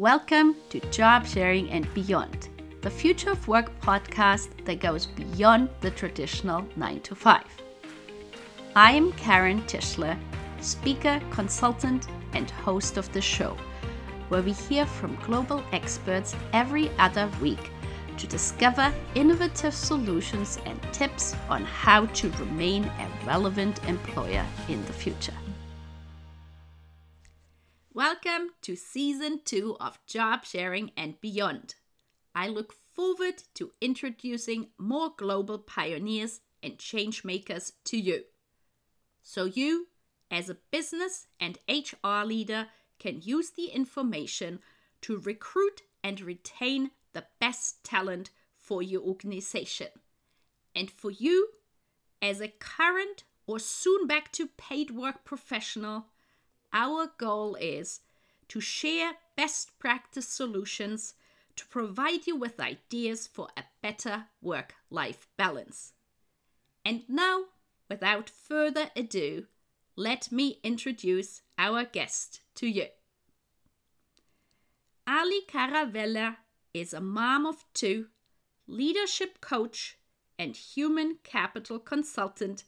Welcome to Job Sharing and Beyond, the Future of Work podcast that goes beyond the traditional 9 to 5. I am Karen Tischler, speaker, consultant, and host of the show, where we hear from global experts every other week to discover innovative solutions and tips on how to remain a relevant employer in the future. Welcome to season two of Job Sharing and Beyond. I look forward to introducing more global pioneers and change makers to you. So, you, as a business and HR leader, can use the information to recruit and retain the best talent for your organization. And for you, as a current or soon back to paid work professional, our goal is to share best practice solutions to provide you with ideas for a better work life balance. And now, without further ado, let me introduce our guest to you. Ali Caravella is a mom of two, leadership coach, and human capital consultant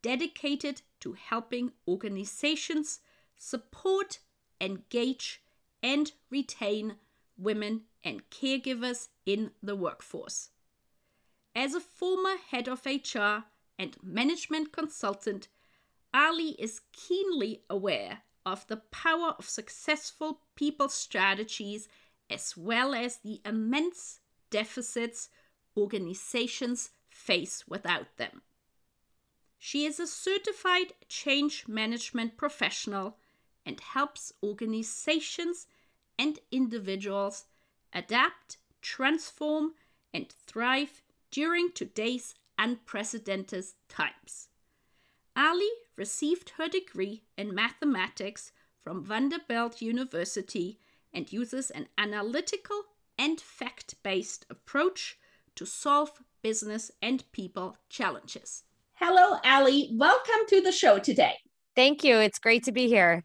dedicated to helping organizations support, engage, and retain women and caregivers in the workforce. As a former head of HR and management consultant, Ali is keenly aware of the power of successful people strategies as well as the immense deficits organizations face without them. She is a certified change management professional and helps organizations and individuals adapt, transform, and thrive during today's unprecedented times. Ali received her degree in mathematics from Vanderbilt University and uses an analytical and fact based approach to solve business and people challenges. Hello, Ali. Welcome to the show today. Thank you. It's great to be here.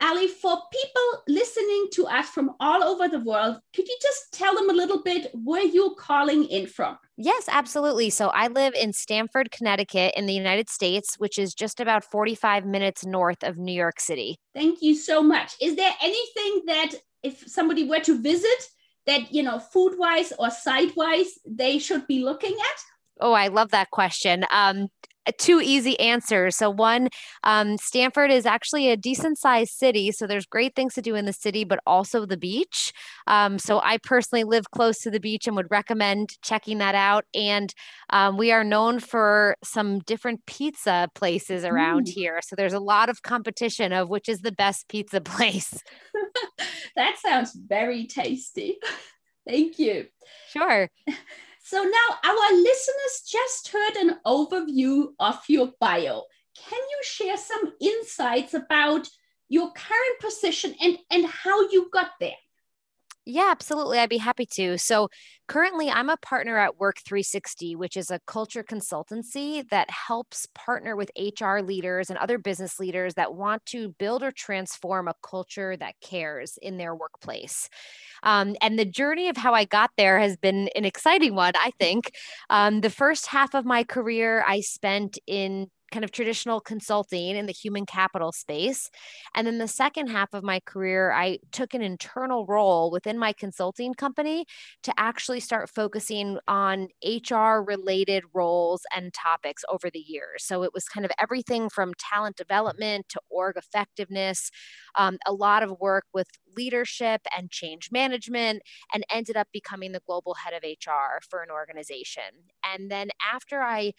Ali, for people listening to us from all over the world, could you just tell them a little bit where you're calling in from? Yes, absolutely. So I live in Stamford, Connecticut, in the United States, which is just about 45 minutes north of New York City. Thank you so much. Is there anything that, if somebody were to visit, that, you know, food wise or site wise, they should be looking at? Oh, I love that question. Um, two easy answers. So, one, um, Stamford is actually a decent sized city. So, there's great things to do in the city, but also the beach. Um, so, I personally live close to the beach and would recommend checking that out. And um, we are known for some different pizza places around mm. here. So, there's a lot of competition of which is the best pizza place. that sounds very tasty. Thank you. Sure. So now our listeners just heard an overview of your bio. Can you share some insights about your current position and, and how you got there? Yeah, absolutely. I'd be happy to. So, currently, I'm a partner at Work 360, which is a culture consultancy that helps partner with HR leaders and other business leaders that want to build or transform a culture that cares in their workplace. Um, and the journey of how I got there has been an exciting one, I think. Um, the first half of my career I spent in kind of traditional consulting in the human capital space. And then the second half of my career, I took an internal role within my consulting company to actually start focusing on HR related roles and topics over the years. So it was kind of everything from talent development to org effectiveness, um, a lot of work with leadership and change management, and ended up becoming the global head of HR for an organization. And then after I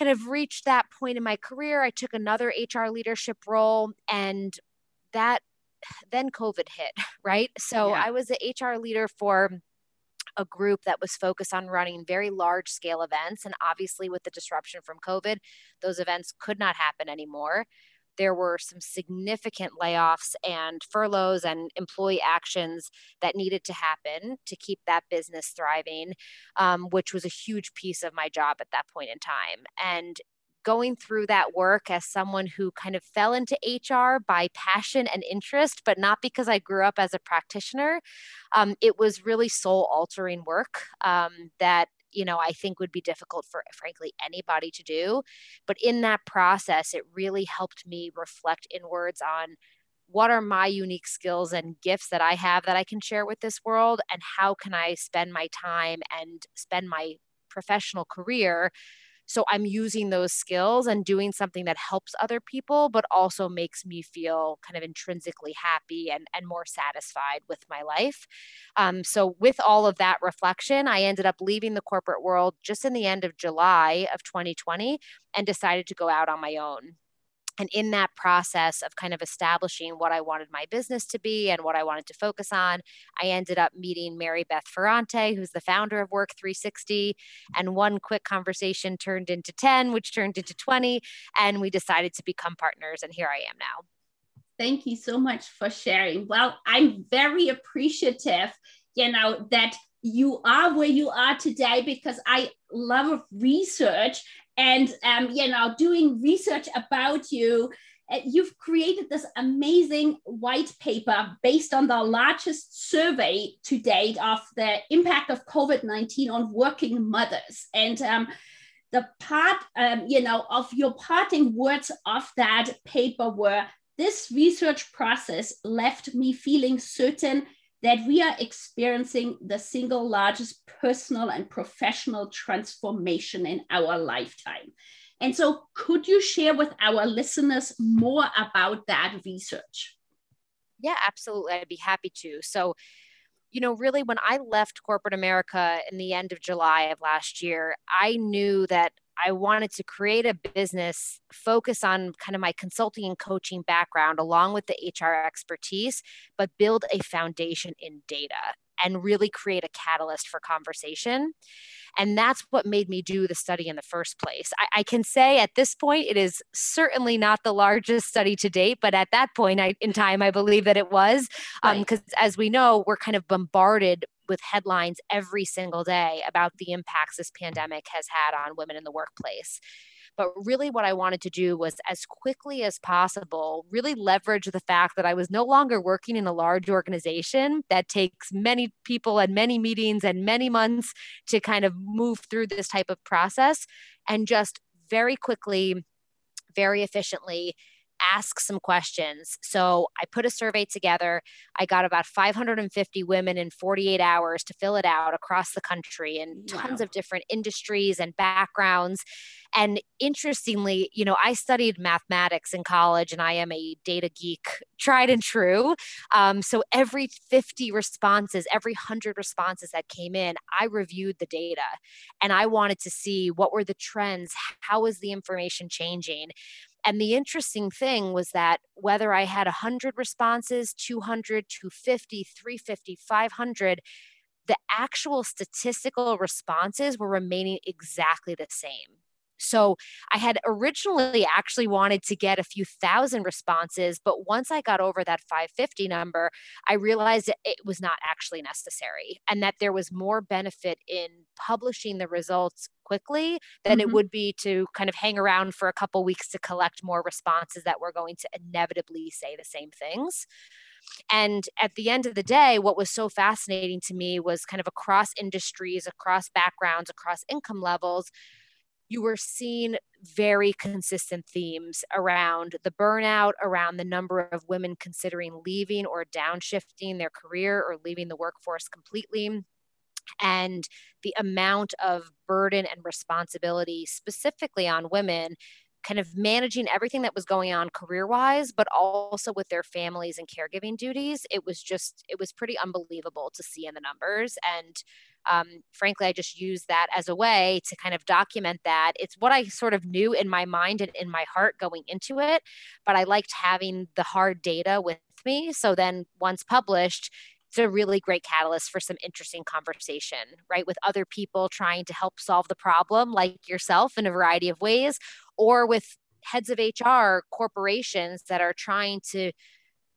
kind of reached that point in my career, I took another HR leadership role and that then COVID hit, right? So yeah. I was an HR leader for a group that was focused on running very large scale events. And obviously, with the disruption from COVID, those events could not happen anymore there were some significant layoffs and furloughs and employee actions that needed to happen to keep that business thriving, um, which was a huge piece of my job at that point in time. And going through that work as someone who kind of fell into HR by passion and interest, but not because I grew up as a practitioner. Um, it was really soul altering work um, that you know i think would be difficult for frankly anybody to do but in that process it really helped me reflect inwards on what are my unique skills and gifts that i have that i can share with this world and how can i spend my time and spend my professional career so I'm using those skills and doing something that helps other people, but also makes me feel kind of intrinsically happy and, and more satisfied with my life. Um, so, with all of that reflection, I ended up leaving the corporate world just in the end of July of 2020 and decided to go out on my own and in that process of kind of establishing what I wanted my business to be and what I wanted to focus on, I ended up meeting Mary Beth Ferrante, who's the founder of Work 360. And one quick conversation turned into 10, which turned into 20. And we decided to become partners. And here I am now. Thank you so much for sharing. Well, I'm very appreciative, you know, that you are where you are today because I love research and um, you know doing research about you uh, you've created this amazing white paper based on the largest survey to date of the impact of covid-19 on working mothers. And um, the part um, you know of your parting words of that paper were this research process left me feeling certain that we are experiencing the single largest personal and professional transformation in our lifetime. And so, could you share with our listeners more about that research? Yeah, absolutely. I'd be happy to. So, you know, really, when I left corporate America in the end of July of last year, I knew that I wanted to create a business, focus on kind of my consulting and coaching background along with the HR expertise, but build a foundation in data and really create a catalyst for conversation. And that's what made me do the study in the first place. I, I can say at this point, it is certainly not the largest study to date, but at that point I, in time, I believe that it was. Because um, as we know, we're kind of bombarded with headlines every single day about the impacts this pandemic has had on women in the workplace. But really, what I wanted to do was as quickly as possible, really leverage the fact that I was no longer working in a large organization that takes many people and many meetings and many months to kind of move through this type of process and just very quickly, very efficiently ask some questions. So I put a survey together. I got about 550 women in 48 hours to fill it out across the country in tons wow. of different industries and backgrounds. And interestingly, you know, I studied mathematics in college and I am a data geek, tried and true. Um, so every 50 responses, every 100 responses that came in, I reviewed the data and I wanted to see what were the trends, how was the information changing. And the interesting thing was that whether I had 100 responses, 200, 250, 350, 500, the actual statistical responses were remaining exactly the same. So I had originally actually wanted to get a few thousand responses, but once I got over that 550 number, I realized it was not actually necessary and that there was more benefit in publishing the results quickly than mm-hmm. it would be to kind of hang around for a couple weeks to collect more responses that were going to inevitably say the same things. And at the end of the day, what was so fascinating to me was kind of across industries, across backgrounds, across income levels, you were seeing very consistent themes around the burnout, around the number of women considering leaving or downshifting their career or leaving the workforce completely, and the amount of burden and responsibility specifically on women kind of managing everything that was going on career wise, but also with their families and caregiving duties. It was just, it was pretty unbelievable to see in the numbers. And um, frankly, I just use that as a way to kind of document that. It's what I sort of knew in my mind and in my heart going into it, but I liked having the hard data with me. So then once published, it's a really great catalyst for some interesting conversation, right? With other people trying to help solve the problem, like yourself, in a variety of ways, or with heads of HR corporations that are trying to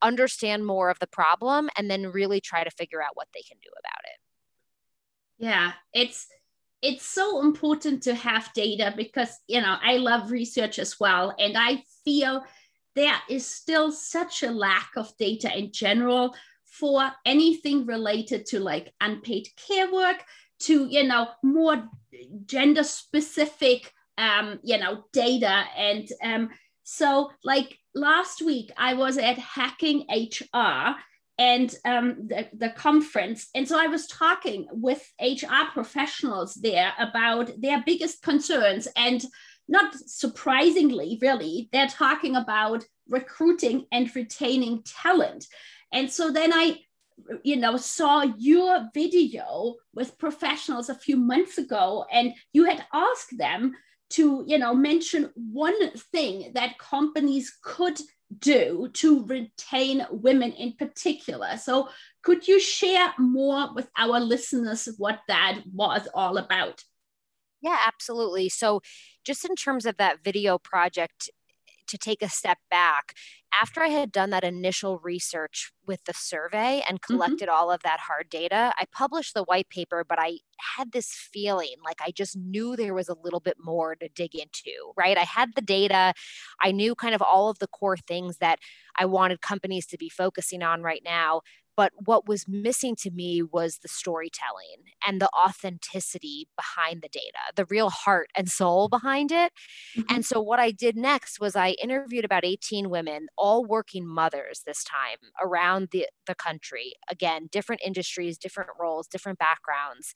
understand more of the problem and then really try to figure out what they can do about it. Yeah, it's it's so important to have data because you know I love research as well, and I feel there is still such a lack of data in general for anything related to like unpaid care work to you know more gender specific um you know data and um so like last week i was at hacking hr and um, the, the conference. And so I was talking with HR professionals there about their biggest concerns. And not surprisingly, really, they're talking about recruiting and retaining talent. And so then I, you know, saw your video with professionals a few months ago, and you had asked them to, you know, mention one thing that companies could do to retain women in particular. So, could you share more with our listeners what that was all about? Yeah, absolutely. So, just in terms of that video project, to take a step back, after I had done that initial research with the survey and mm-hmm. collected mm-hmm. all of that hard data, I published the white paper, but I had this feeling like I just knew there was a little bit more to dig into, right? I had the data, I knew kind of all of the core things that I wanted companies to be focusing on right now. But what was missing to me was the storytelling and the authenticity behind the data, the real heart and soul behind it. Mm-hmm. And so, what I did next was I interviewed about 18 women, all working mothers this time around the, the country. Again, different industries, different roles, different backgrounds.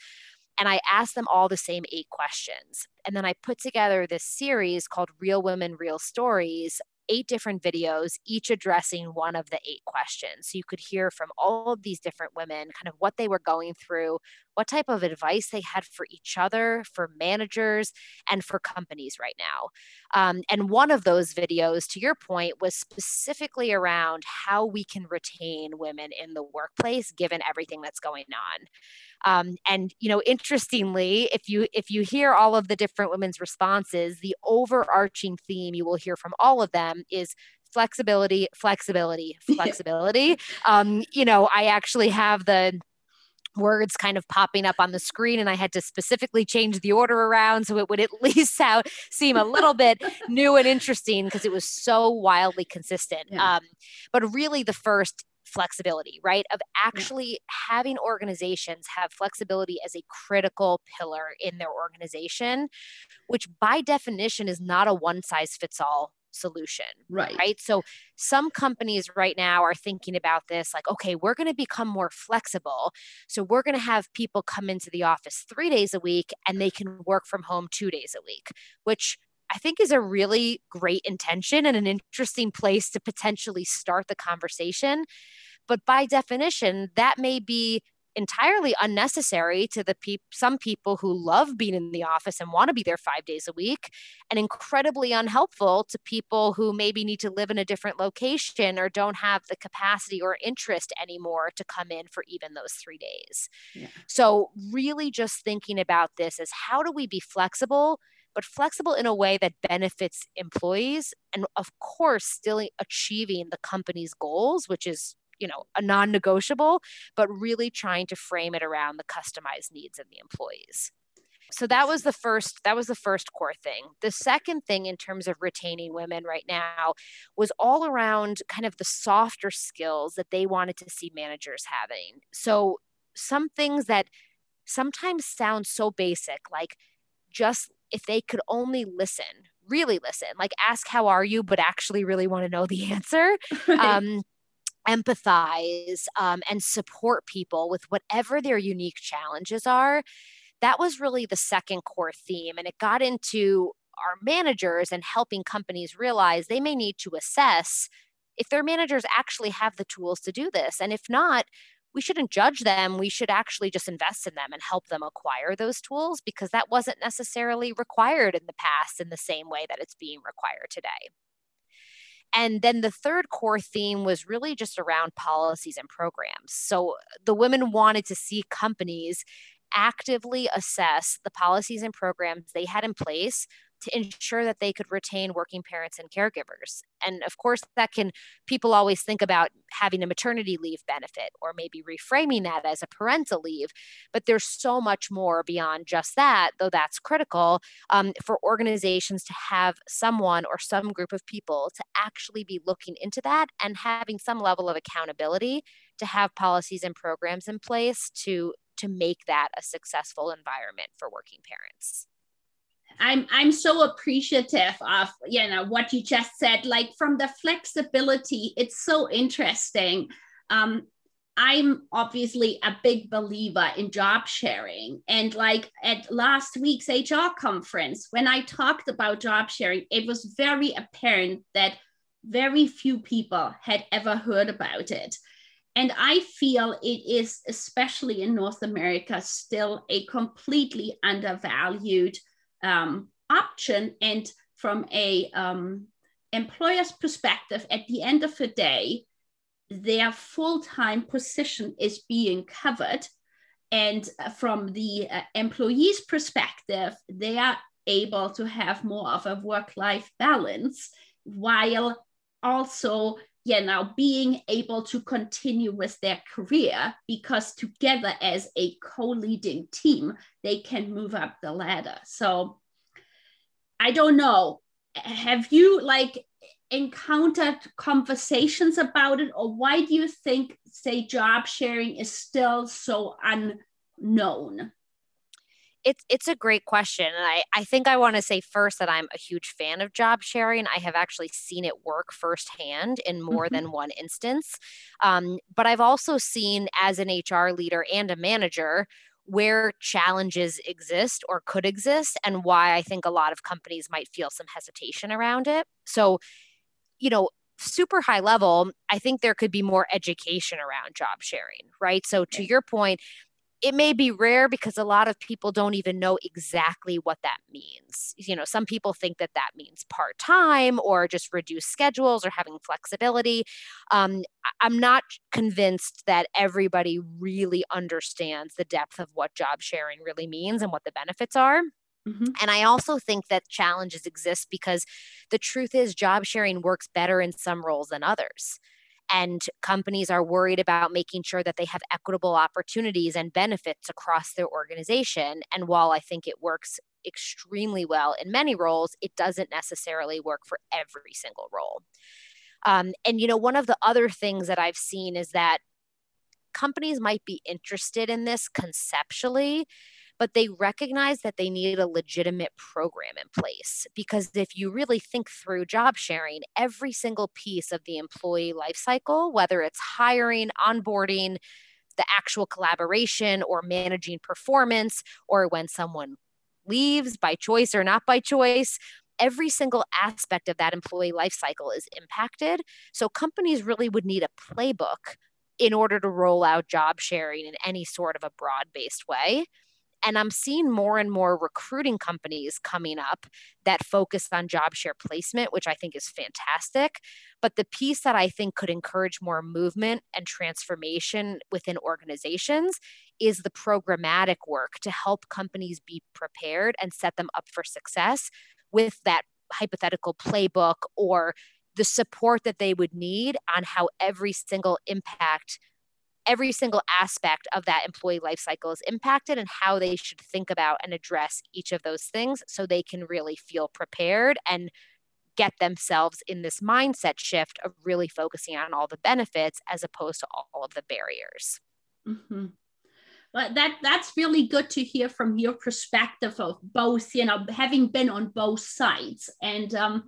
And I asked them all the same eight questions. And then I put together this series called Real Women, Real Stories eight different videos, each addressing one of the eight questions. So you could hear from all of these different women kind of what they were going through, what type of advice they had for each other, for managers, and for companies right now. Um, and one of those videos, to your point, was specifically around how we can retain women in the workplace given everything that's going on. Um, and you know, interestingly, if you if you hear all of the different women's responses, the overarching theme you will hear from all of them is flexibility, flexibility, flexibility. um, you know, I actually have the words kind of popping up on the screen and I had to specifically change the order around so it would at least sound, seem a little bit new and interesting because it was so wildly consistent. Yeah. Um, but really the first flexibility, right? Of actually yeah. having organizations have flexibility as a critical pillar in their organization, which by definition is not a one size fits all solution. Right. Right. So some companies right now are thinking about this like, okay, we're going to become more flexible. So we're going to have people come into the office three days a week and they can work from home two days a week, which I think is a really great intention and an interesting place to potentially start the conversation. But by definition, that may be entirely unnecessary to the peop- some people who love being in the office and want to be there 5 days a week and incredibly unhelpful to people who maybe need to live in a different location or don't have the capacity or interest anymore to come in for even those 3 days. Yeah. So really just thinking about this as how do we be flexible but flexible in a way that benefits employees and of course still achieving the company's goals which is you know a non-negotiable but really trying to frame it around the customized needs of the employees. So that was the first that was the first core thing. The second thing in terms of retaining women right now was all around kind of the softer skills that they wanted to see managers having. So some things that sometimes sound so basic like just if they could only listen really listen like ask how are you but actually really want to know the answer um, empathize um, and support people with whatever their unique challenges are that was really the second core theme and it got into our managers and helping companies realize they may need to assess if their managers actually have the tools to do this and if not we shouldn't judge them. We should actually just invest in them and help them acquire those tools because that wasn't necessarily required in the past in the same way that it's being required today. And then the third core theme was really just around policies and programs. So the women wanted to see companies actively assess the policies and programs they had in place to ensure that they could retain working parents and caregivers. And of course, that can, people always think about having a maternity leave benefit or maybe reframing that as a parental leave. But there's so much more beyond just that, though that's critical um, for organizations to have someone or some group of people to actually be looking into that and having some level of accountability to have policies and programs in place to to make that a successful environment for working parents. I'm I'm so appreciative of you know what you just said. Like from the flexibility, it's so interesting. Um, I'm obviously a big believer in job sharing. And like at last week's HR conference, when I talked about job sharing, it was very apparent that very few people had ever heard about it. And I feel it is, especially in North America, still a completely undervalued um, option. And from a um, employer's perspective, at the end of the day, their full-time position is being covered. And from the uh, employee's perspective, they are able to have more of a work-life balance while also you know being able to continue with their career because together as a co-leading team they can move up the ladder. So i don't know. Have you like encountered conversations about it or why do you think say job sharing is still so unknown it's it's a great question and i i think i want to say first that i'm a huge fan of job sharing i have actually seen it work firsthand in more mm-hmm. than one instance um, but i've also seen as an hr leader and a manager where challenges exist or could exist and why i think a lot of companies might feel some hesitation around it so you know super high level, I think there could be more education around job sharing, right? So, to your point, it may be rare because a lot of people don't even know exactly what that means. You know, some people think that that means part time or just reduced schedules or having flexibility. Um, I'm not convinced that everybody really understands the depth of what job sharing really means and what the benefits are. Mm-hmm. And I also think that challenges exist because the truth is, job sharing works better in some roles than others and companies are worried about making sure that they have equitable opportunities and benefits across their organization. And while I think it works extremely well in many roles, it doesn't necessarily work for every single role. Um, and, you know, one of the other things that I've seen is that companies might be interested in this conceptually but they recognize that they need a legitimate program in place. Because if you really think through job sharing, every single piece of the employee lifecycle, whether it's hiring, onboarding, the actual collaboration, or managing performance, or when someone leaves by choice or not by choice, every single aspect of that employee lifecycle is impacted. So companies really would need a playbook in order to roll out job sharing in any sort of a broad based way. And I'm seeing more and more recruiting companies coming up that focus on job share placement, which I think is fantastic. But the piece that I think could encourage more movement and transformation within organizations is the programmatic work to help companies be prepared and set them up for success with that hypothetical playbook or the support that they would need on how every single impact every single aspect of that employee life cycle is impacted and how they should think about and address each of those things so they can really feel prepared and get themselves in this mindset shift of really focusing on all the benefits as opposed to all of the barriers. Mm-hmm. Well, that that's really good to hear from your perspective of both, you know, having been on both sides. And um,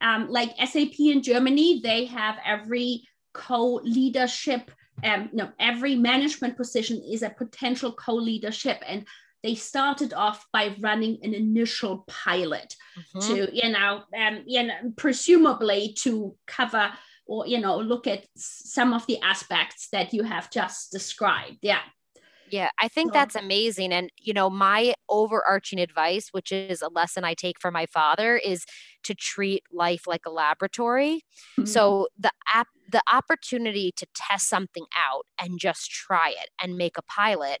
um, like SAP in Germany, they have every co-leadership um, no, every management position is a potential co-leadership and they started off by running an initial pilot mm-hmm. to you know um, you know presumably to cover or you know look at some of the aspects that you have just described yeah yeah, I think that's amazing. And, you know, my overarching advice, which is a lesson I take from my father, is to treat life like a laboratory. Mm-hmm. So the app, the opportunity to test something out and just try it and make a pilot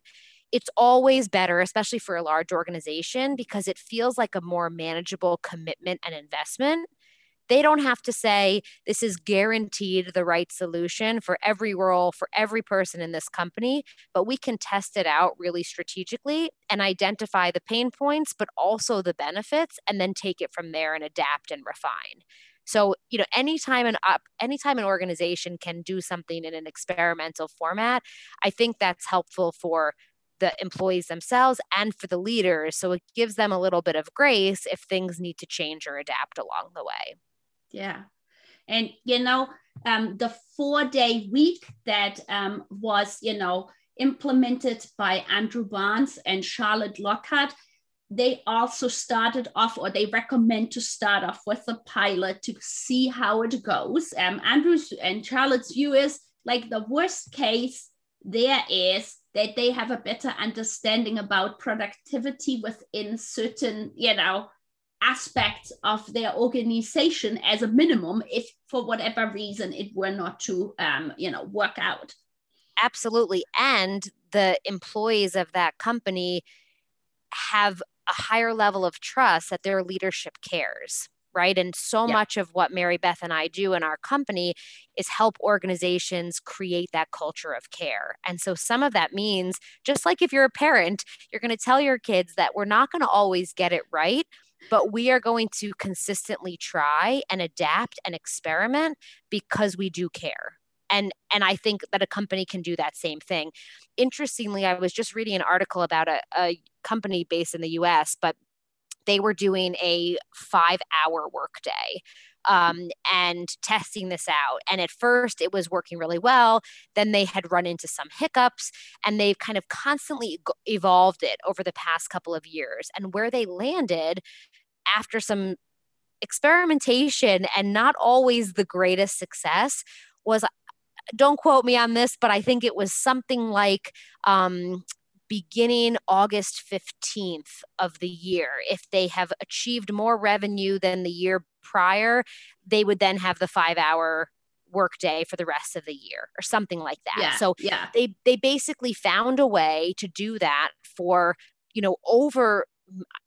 it's always better, especially for a large organization, because it feels like a more manageable commitment and investment. They don't have to say, this is guaranteed the right solution for every role, for every person in this company, but we can test it out really strategically and identify the pain points, but also the benefits, and then take it from there and adapt and refine. So, you know, anytime an up, anytime an organization can do something in an experimental format, I think that's helpful for the employees themselves and for the leaders. So it gives them a little bit of grace if things need to change or adapt along the way. Yeah. And, you know, um, the four day week that um, was, you know, implemented by Andrew Barnes and Charlotte Lockhart, they also started off, or they recommend to start off with a pilot to see how it goes. Um, Andrew's and Charlotte's view is like the worst case there is that they have a better understanding about productivity within certain, you know, aspects of their organization as a minimum if for whatever reason it were not to um, you know work out absolutely and the employees of that company have a higher level of trust that their leadership cares right? And so yeah. much of what Mary Beth and I do in our company is help organizations create that culture of care. And so some of that means, just like if you're a parent, you're going to tell your kids that we're not going to always get it right. But we are going to consistently try and adapt and experiment because we do care. And and i think that a company can do that same thing. Interestingly i was just reading an article about a, a company based in the us but they were doing a five hour workday um, and testing this out. And at first, it was working really well. Then they had run into some hiccups, and they've kind of constantly evolved it over the past couple of years. And where they landed after some experimentation and not always the greatest success was don't quote me on this, but I think it was something like um, beginning August 15th of the year. If they have achieved more revenue than the year prior, they would then have the five hour workday for the rest of the year or something like that. Yeah, so yeah. they they basically found a way to do that for, you know, over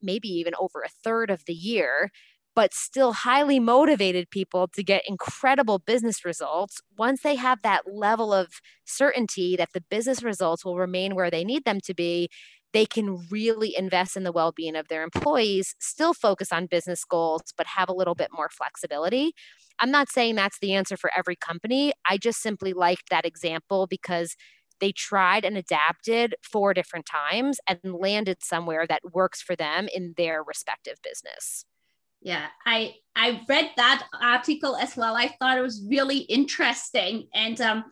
maybe even over a third of the year but still highly motivated people to get incredible business results once they have that level of certainty that the business results will remain where they need them to be they can really invest in the well-being of their employees still focus on business goals but have a little bit more flexibility. I'm not saying that's the answer for every company. I just simply liked that example because they tried and adapted four different times and landed somewhere that works for them in their respective business yeah i i read that article as well. I thought it was really interesting. And um,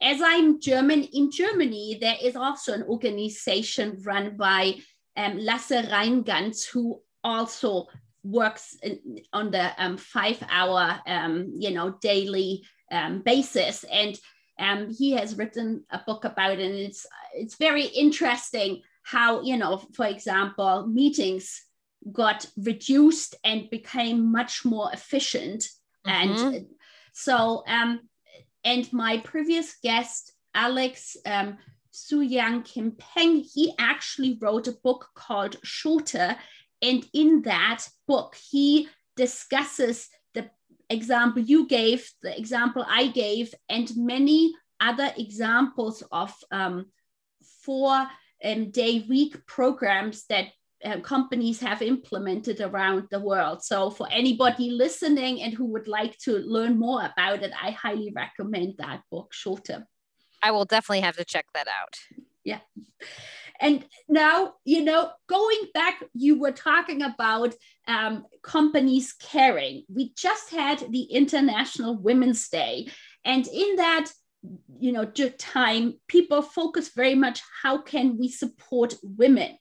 as i'm german in germany there is also an organization run by um, Lasse Rheingans who also works in, on the um, five hour um, you know daily um, basis. And um, he has written a book about it. And it's it's very interesting how you know for example meetings got reduced and became much more efficient. Mm-hmm. And so, um, and my previous guest, Alex um, Soojung-Kim Pang, he actually wrote a book called Shorter. And in that book, he discusses the example you gave, the example I gave, and many other examples of um, four um, day week programs that uh, companies have implemented around the world. So, for anybody listening and who would like to learn more about it, I highly recommend that book, Shorter. I will definitely have to check that out. Yeah. And now, you know, going back, you were talking about um, companies caring. We just had the International Women's Day. And in that, you know, time, people focus very much how can we support women?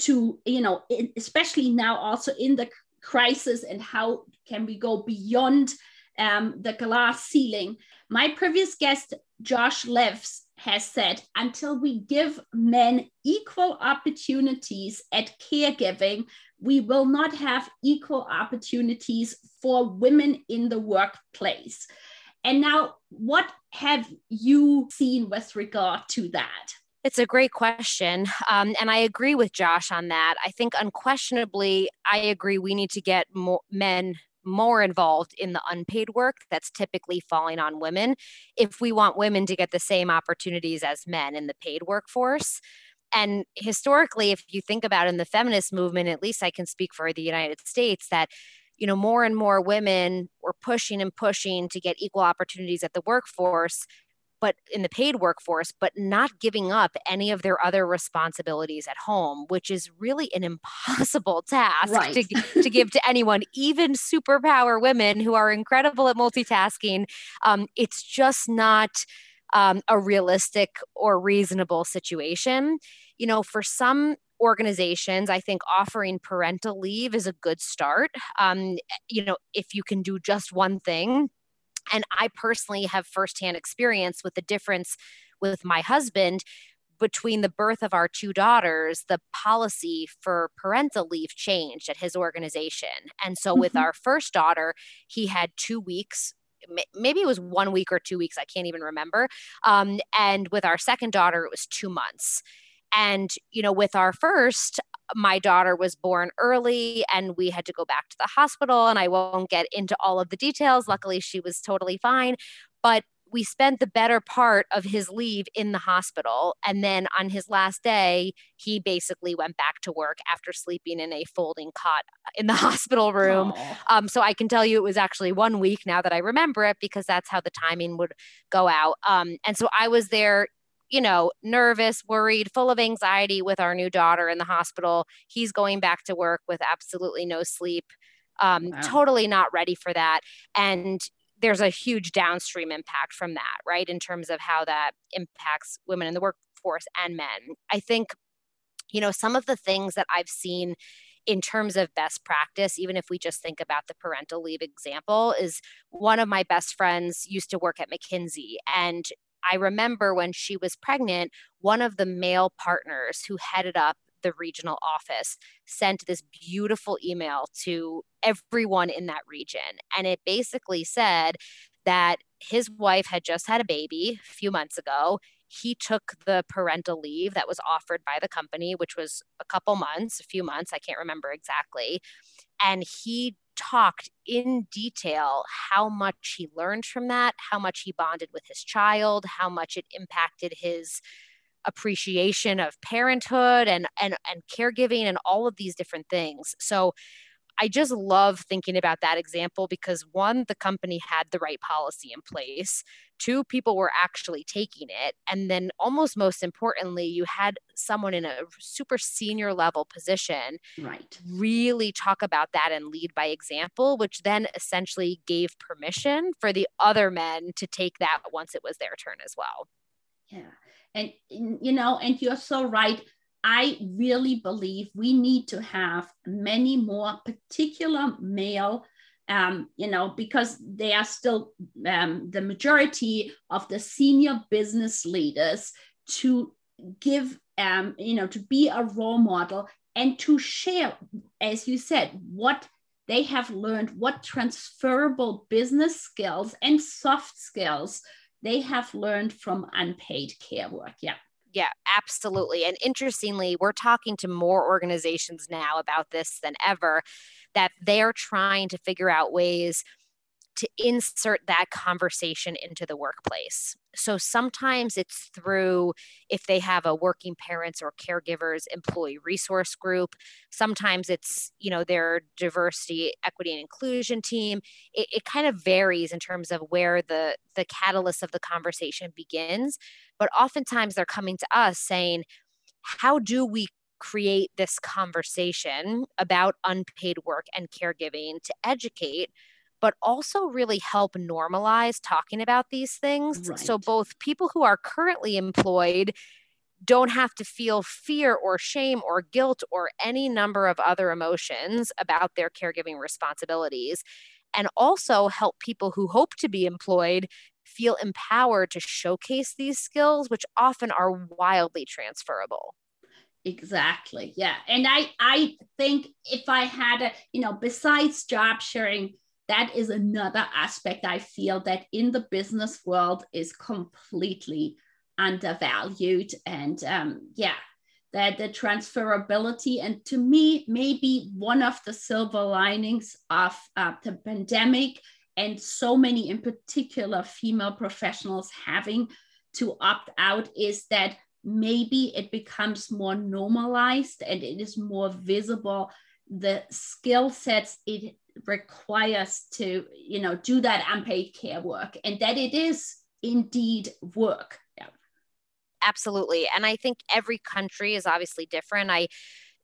To you know especially now also in the crisis and how can we go beyond um, the glass ceiling. My previous guest josh levs has said until we give men equal opportunities at caregiving we will not have equal opportunities for women in the workplace. And now what have you seen with regard to that It's a great question. Um, and I agree with Josh on that. I think unquestionably, I agree we need to get more men more involved in the unpaid work that's typically falling on women if we want women to get the same opportunities as men in the paid workforce. And historically, if you think about in the feminist movement, at least I can speak for the United States, that you know more and more women were pushing and pushing to get equal opportunities at the workforce but in the paid workforce, but not giving up any of their other responsibilities at home, which is really an impossible task right. to, to give to anyone, even superpower women who are incredible at multitasking. Um, it's just not um, a realistic or reasonable situation. You know, for some organizations, I think offering parental leave is a good start. Um, you know, if you can do just one thing, and I personally have firsthand experience with the difference with my husband between the birth of our two daughters, the policy for parental leave changed at his organization. And so with mm-hmm. our first daughter, he had two weeks. Maybe it was one week or two weeks. I can't even remember. Um, and with our second daughter, it was two months. And, you know, with our first, my daughter was born early and we had to go back to the hospital. And I won't get into all of the details. Luckily, she was totally fine. But we spent the better part of his leave in the hospital. And then on his last day, he basically went back to work after sleeping in a folding cot in the hospital room. Um, so I can tell you it was actually one week now that I remember it because that's how the timing would go out. Um, and so I was there you know, nervous, worried, full of anxiety with our new daughter in the hospital. He's going back to work with absolutely no sleep, um, wow. totally not ready for that. And there's a huge downstream impact from that, right? In terms of how that impacts women in the workforce and men. I think, you know, some of the things that I've seen in terms of best practice, even if we just think about the parental leave example, is one of my best friends used to work at McKinsey and I remember when she was pregnant, one of the male partners who headed up the regional office sent this beautiful email to everyone in that region. And it basically said that his wife had just had a baby a few months ago. He took the parental leave that was offered by the company, which was a couple months, a few months, I can't remember exactly. And he talked in detail how much he learned from that, how much he bonded with his child, how much it impacted his appreciation of parenthood and and and caregiving and all of these different things. So I just love thinking about that example because one, the company had the right policy in place. Two, people were actually taking it. And then, almost most importantly, you had someone in a super senior level position right. really talk about that and lead by example, which then essentially gave permission for the other men to take that once it was their turn as well. Yeah. And, you know, and you're so right I really believe we need to have many more particular male, um, you know, because they are still um, the majority of the senior business leaders to give, um, you know, to be a role model and to share, as you said, what they have learned, what transferable business skills and soft skills they have learned from unpaid care work. Yeah. Yeah, absolutely. And interestingly, we're talking to more organizations now about this than ever that they're trying to figure out ways to insert that conversation into the workplace. So sometimes it's through if they have a working parents or caregivers employee resource group. Sometimes it's, you know, their diversity, equity, and inclusion team. It, it kind of varies in terms of where the the catalyst of the conversation begins. But oftentimes they're coming to us saying, how do we create this conversation about unpaid work and caregiving to educate but also really help normalize talking about these things. Right. So both people who are currently employed don't have to feel fear or shame or guilt or any number of other emotions about their caregiving responsibilities. And also help people who hope to be employed feel empowered to showcase these skills, which often are wildly transferable exactly yeah and i i think if i had a you know besides job sharing that is another aspect I feel that in the business world is completely undervalued. And um, yeah, that the transferability and to me maybe one of the silver linings of uh, the pandemic and so many in particular female professionals having to opt out is that maybe it becomes more normalized and it is more visible the skill sets it requires to you know do that unpaid care work and that it is indeed work. Yeah. Absolutely. And i think every country is obviously different. I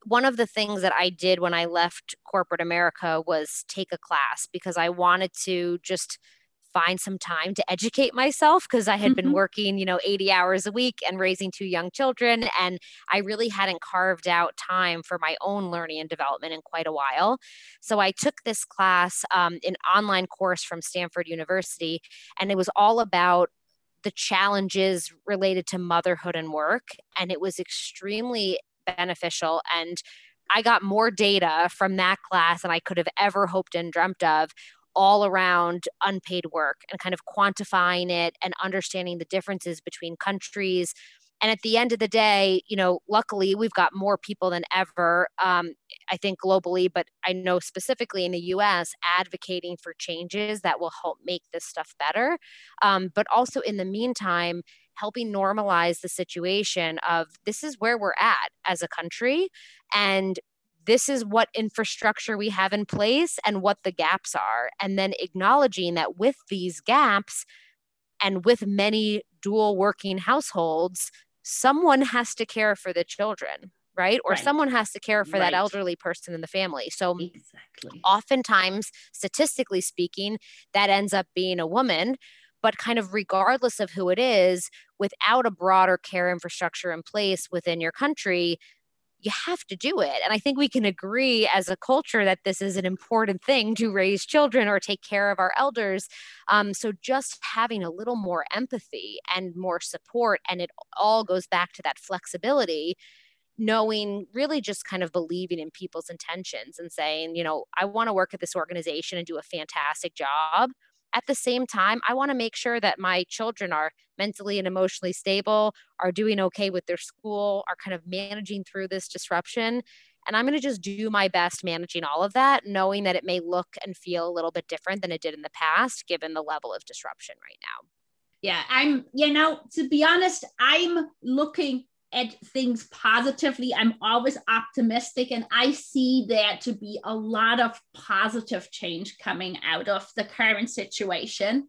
one of the things that I did when I left corporate America was take a class because I wanted to just find some time to educate myself because I had mm-hmm. been working, you know, 80 hours a week and raising two young children. And I really hadn't carved out time for my own learning and development in quite a while. So I took this class, um, an online course from Stanford University, and it was all about the challenges related to motherhood and work. And it was extremely beneficial. And I got more data from that class than I could have ever hoped and dreamt of all around unpaid work and kind of quantifying it and understanding the differences between countries. And at the end of the day, you know, luckily we've got more people than ever, um, I think globally, but I know specifically in the US, advocating for changes that will help make this stuff better. Um, but also in the meantime, helping normalize the situation of this is where we're at as a country. And this is what infrastructure we have in place and what the gaps are. And then acknowledging that with these gaps and with many dual working households, someone has to care for the children right or right. someone has to care for right. that elderly person in the family so exactly oftentimes statistically speaking that ends up being a woman but kind of regardless of who it is without a broader care infrastructure in place within your country you have to do it. And I think we can agree as a culture that this is an important thing to raise children or take care of our elders. Um, so just having a little more empathy and more support, and it all goes back to that flexibility. Knowing really just kind of believing in people's intentions and saying, you know, I want to work at this organization and do a fantastic job at the same time, I want to make sure that my children are mentally and emotionally stable, are doing okay with their school, are kind of managing through this disruption. And I'm going to just do my best managing all of that, knowing that it may look and feel a little bit different than it did in the past, given the level of disruption right now. Yeah, I'm, you know, to be honest, I'm looking at things positively. I'm always optimistic, and I see there to be a lot of positive change coming out of the current situation.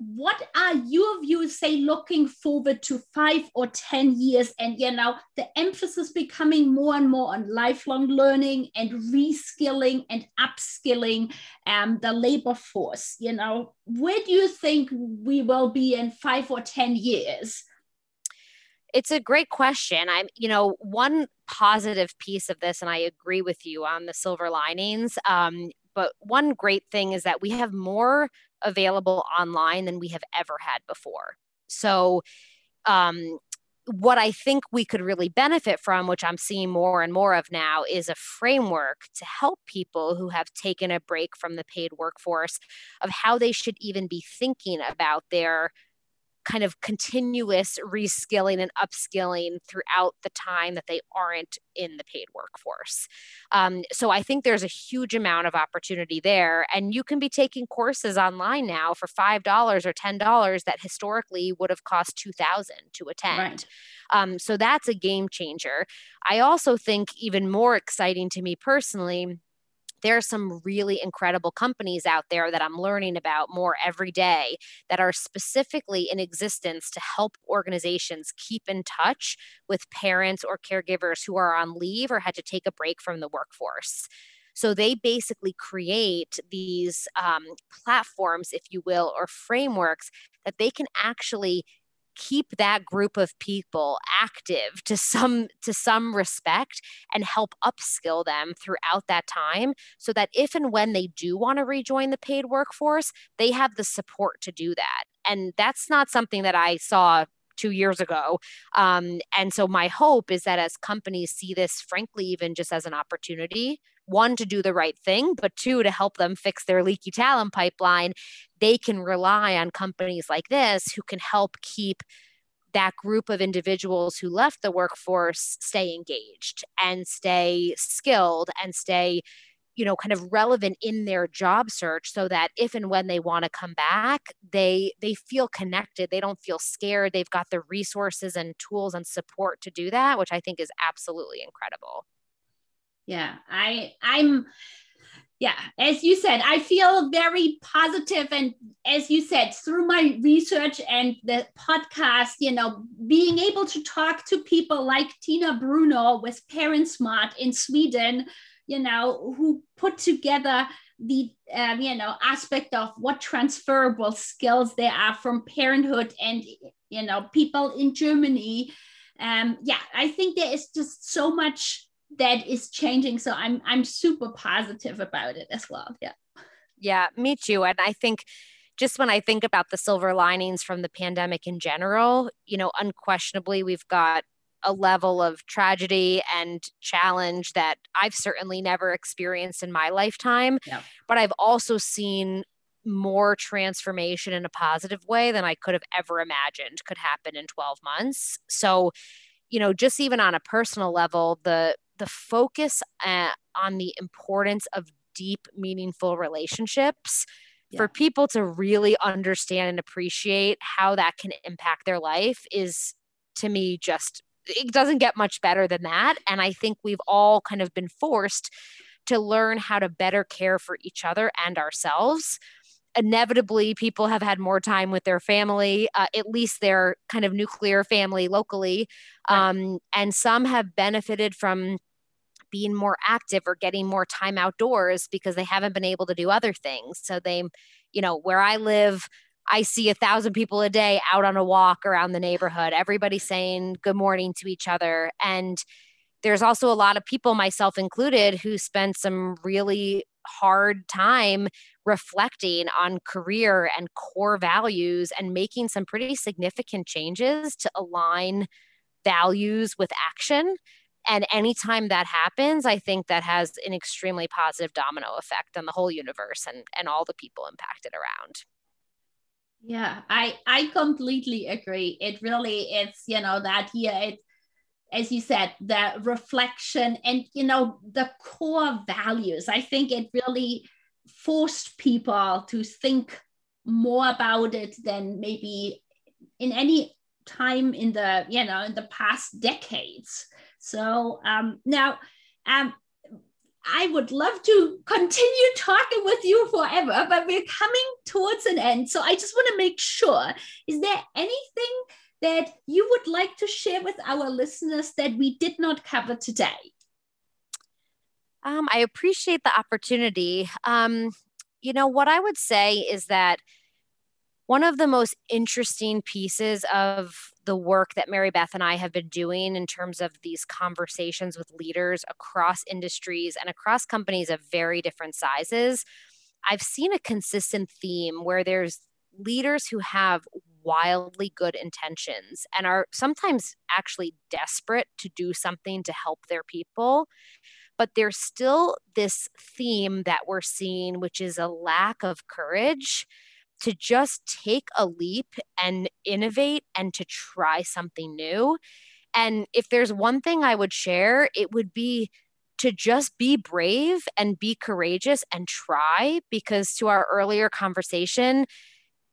What are your views, say, looking forward to five or 10 years? And, you know, the emphasis becoming more and more on lifelong learning and reskilling and upskilling um, the labor force. You know, where do you think we will be in five or 10 years? It's a great question. I'm, you know, one positive piece of this, and I agree with you on the silver linings. Um, but one great thing is that we have more available online than we have ever had before. So, um, what I think we could really benefit from, which I'm seeing more and more of now, is a framework to help people who have taken a break from the paid workforce of how they should even be thinking about their kind of continuous reskilling and upskilling throughout the time that they aren't in the paid workforce. Um, so I think there's a huge amount of opportunity there. And you can be taking courses online now for $5 or $10 that historically would have cost 2000 to attend. Right. Um, so that's a game changer. I also think even more exciting to me personally there are some really incredible companies out there that I'm learning about more every day that are specifically in existence to help organizations keep in touch with parents or caregivers who are on leave or had to take a break from the workforce. So they basically create these um, platforms, if you will, or frameworks that they can actually keep that group of people active to some to some respect and help upskill them throughout that time so that if and when they do want to rejoin the paid workforce they have the support to do that and that's not something that i saw two years ago. Um, and so my hope is that as companies see this, frankly, even just as an opportunity, one, to do the right thing, but two, to help them fix their leaky talent pipeline, they can rely on companies like this who can help keep that group of individuals who left the workforce stay engaged and stay skilled and stay you know kind of relevant in their job search so that if and when they want to come back they they feel connected. They don't feel scared. They've got the resources and tools and support to do that which i think is absolutely incredible. Yeah i i'm yeah as you said i feel very positive and as you said through my research and the podcast you know being able to talk to people like tina bruno with parent smart in sweden you know who put together the um, you know aspect of what transferable skills there are from parenthood and you know people in germany. Um yeah i think there is just so much that is changing. So I'm I'm super positive about it as well. Yeah. Yeah, me too. And I think just when I think about the silver linings from the pandemic in general, you know, unquestionably we've got a level of tragedy and challenge that I've certainly never experienced in my lifetime. Yeah. But I've also seen more transformation in a positive way than I could have ever imagined could happen in 12 months. So, you know, just even on a personal level, the the focus uh, on the importance of deep, meaningful relationships yeah. for people to really understand and appreciate how that can impact their life is to me just it doesn't get much better than that and i think we've all kind of been forced to learn how to better care for each other and ourselves inevitably people have had more time with their family uh, at least their kind of nuclear family locally right. um, and some have benefited from being more active or getting more time outdoors because they haven't been able to do other things. So they, you know, where I live, I see a thousand people a day out on a walk around the neighborhood, everybody saying good morning to each other. And there's also a lot of people, myself included, who spent some really hard time reflecting on career and core values and making some pretty significant changes to align values with action and anytime that happens, I think that has an extremely positive domino effect on the whole universe and, and all the people impacted around. Yeah, I I completely agree. It really it's you know that here it as you said the reflection and you know the core values. I think it really forced people to think more about it than maybe in any time in the you know in the past decades so um, now, um, I would love to continue talking with you forever, but we're coming towards an end. So I just want to make sure is there anything that you would like to share with our listeners that we did not cover today? Um, I appreciate the opportunity. Um, you know, what I would say is that one of the most interesting pieces of the work that Mary Beth and I have been doing in terms of these conversations with leaders across industries and across companies of very different sizes, I've seen a consistent theme where there's leaders who have wildly good intentions and are sometimes actually desperate to do something to help their people. But there's still this theme that we're seeing, which is a lack of courage to just take a leap and innovate and to try something new. And if there's one thing I would share, it would be to just be brave and be courageous and try, because to our earlier conversation,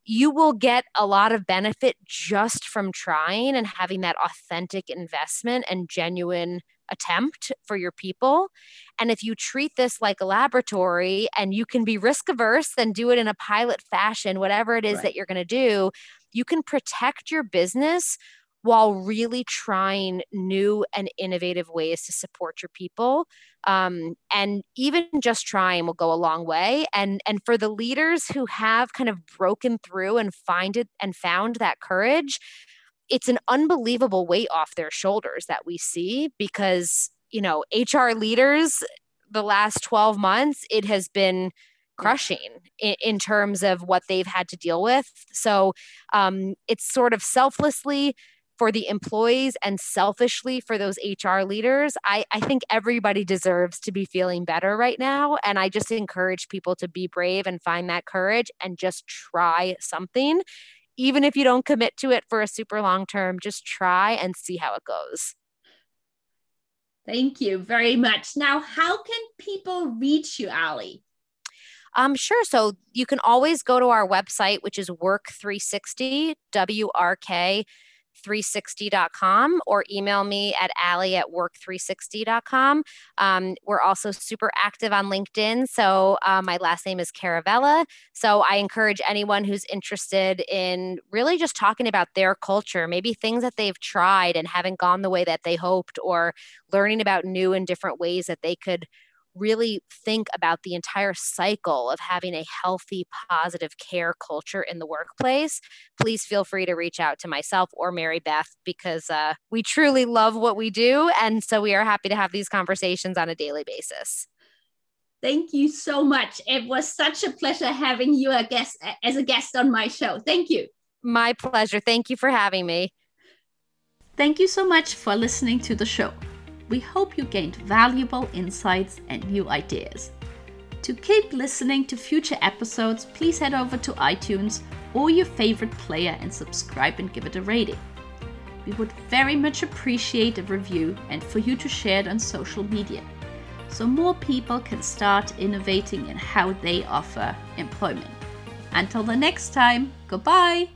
you will get a lot of benefit just from trying and having that authentic investment and genuine attempt for your people. And if you treat this like a laboratory and you can be risk averse and do it in a pilot fashion, whatever it is right. that you're going to do, you can protect your business while really trying new and innovative ways to support your people um, and even just trying will go a long way and and for the leaders who have kind of broken through and find it and found that courage it's an unbelievable weight off their shoulders that we see because, you know, HR leaders the last 12 months, it has been crushing in, in terms of what they've had to deal with. So um, it's sort of selflessly for the employees and selfishly for those HR leaders. I, I think everybody deserves to be feeling better right now. And I just encourage people to be brave and find that courage and just try something even if you don't commit to it for a super long term, just try and see how it goes. Thank you very much. Now, how can people reach you, Ali? Um, sure. So you can always go to our website, which is Work360, W R K 360.com or email me at ali at work360.com. Um, we're also super active on LinkedIn. So uh, my last name is Caravella. So I encourage anyone who's interested in really just talking about their culture, maybe things that they've tried and haven't gone the way that they hoped, or learning about new and different ways that they could really think about the entire cycle of having a healthy, positive care culture in the workplace, please feel free to reach out to myself or Mary Beth because uh, we truly love what we do. And so we are happy to have these conversations on a daily basis. Thank you so much. It was such a pleasure having you a guest as a guest on my show. Thank you. My pleasure. Thank you for having me. Thank you so much for listening to the show. We hope you gained valuable insights and new ideas. To keep listening to future episodes, please head over to iTunes or your favorite player and subscribe and give it a rating. We would very much appreciate a review and for you to share it on social media so more people can start innovating in how they offer employment. Until the next time, goodbye!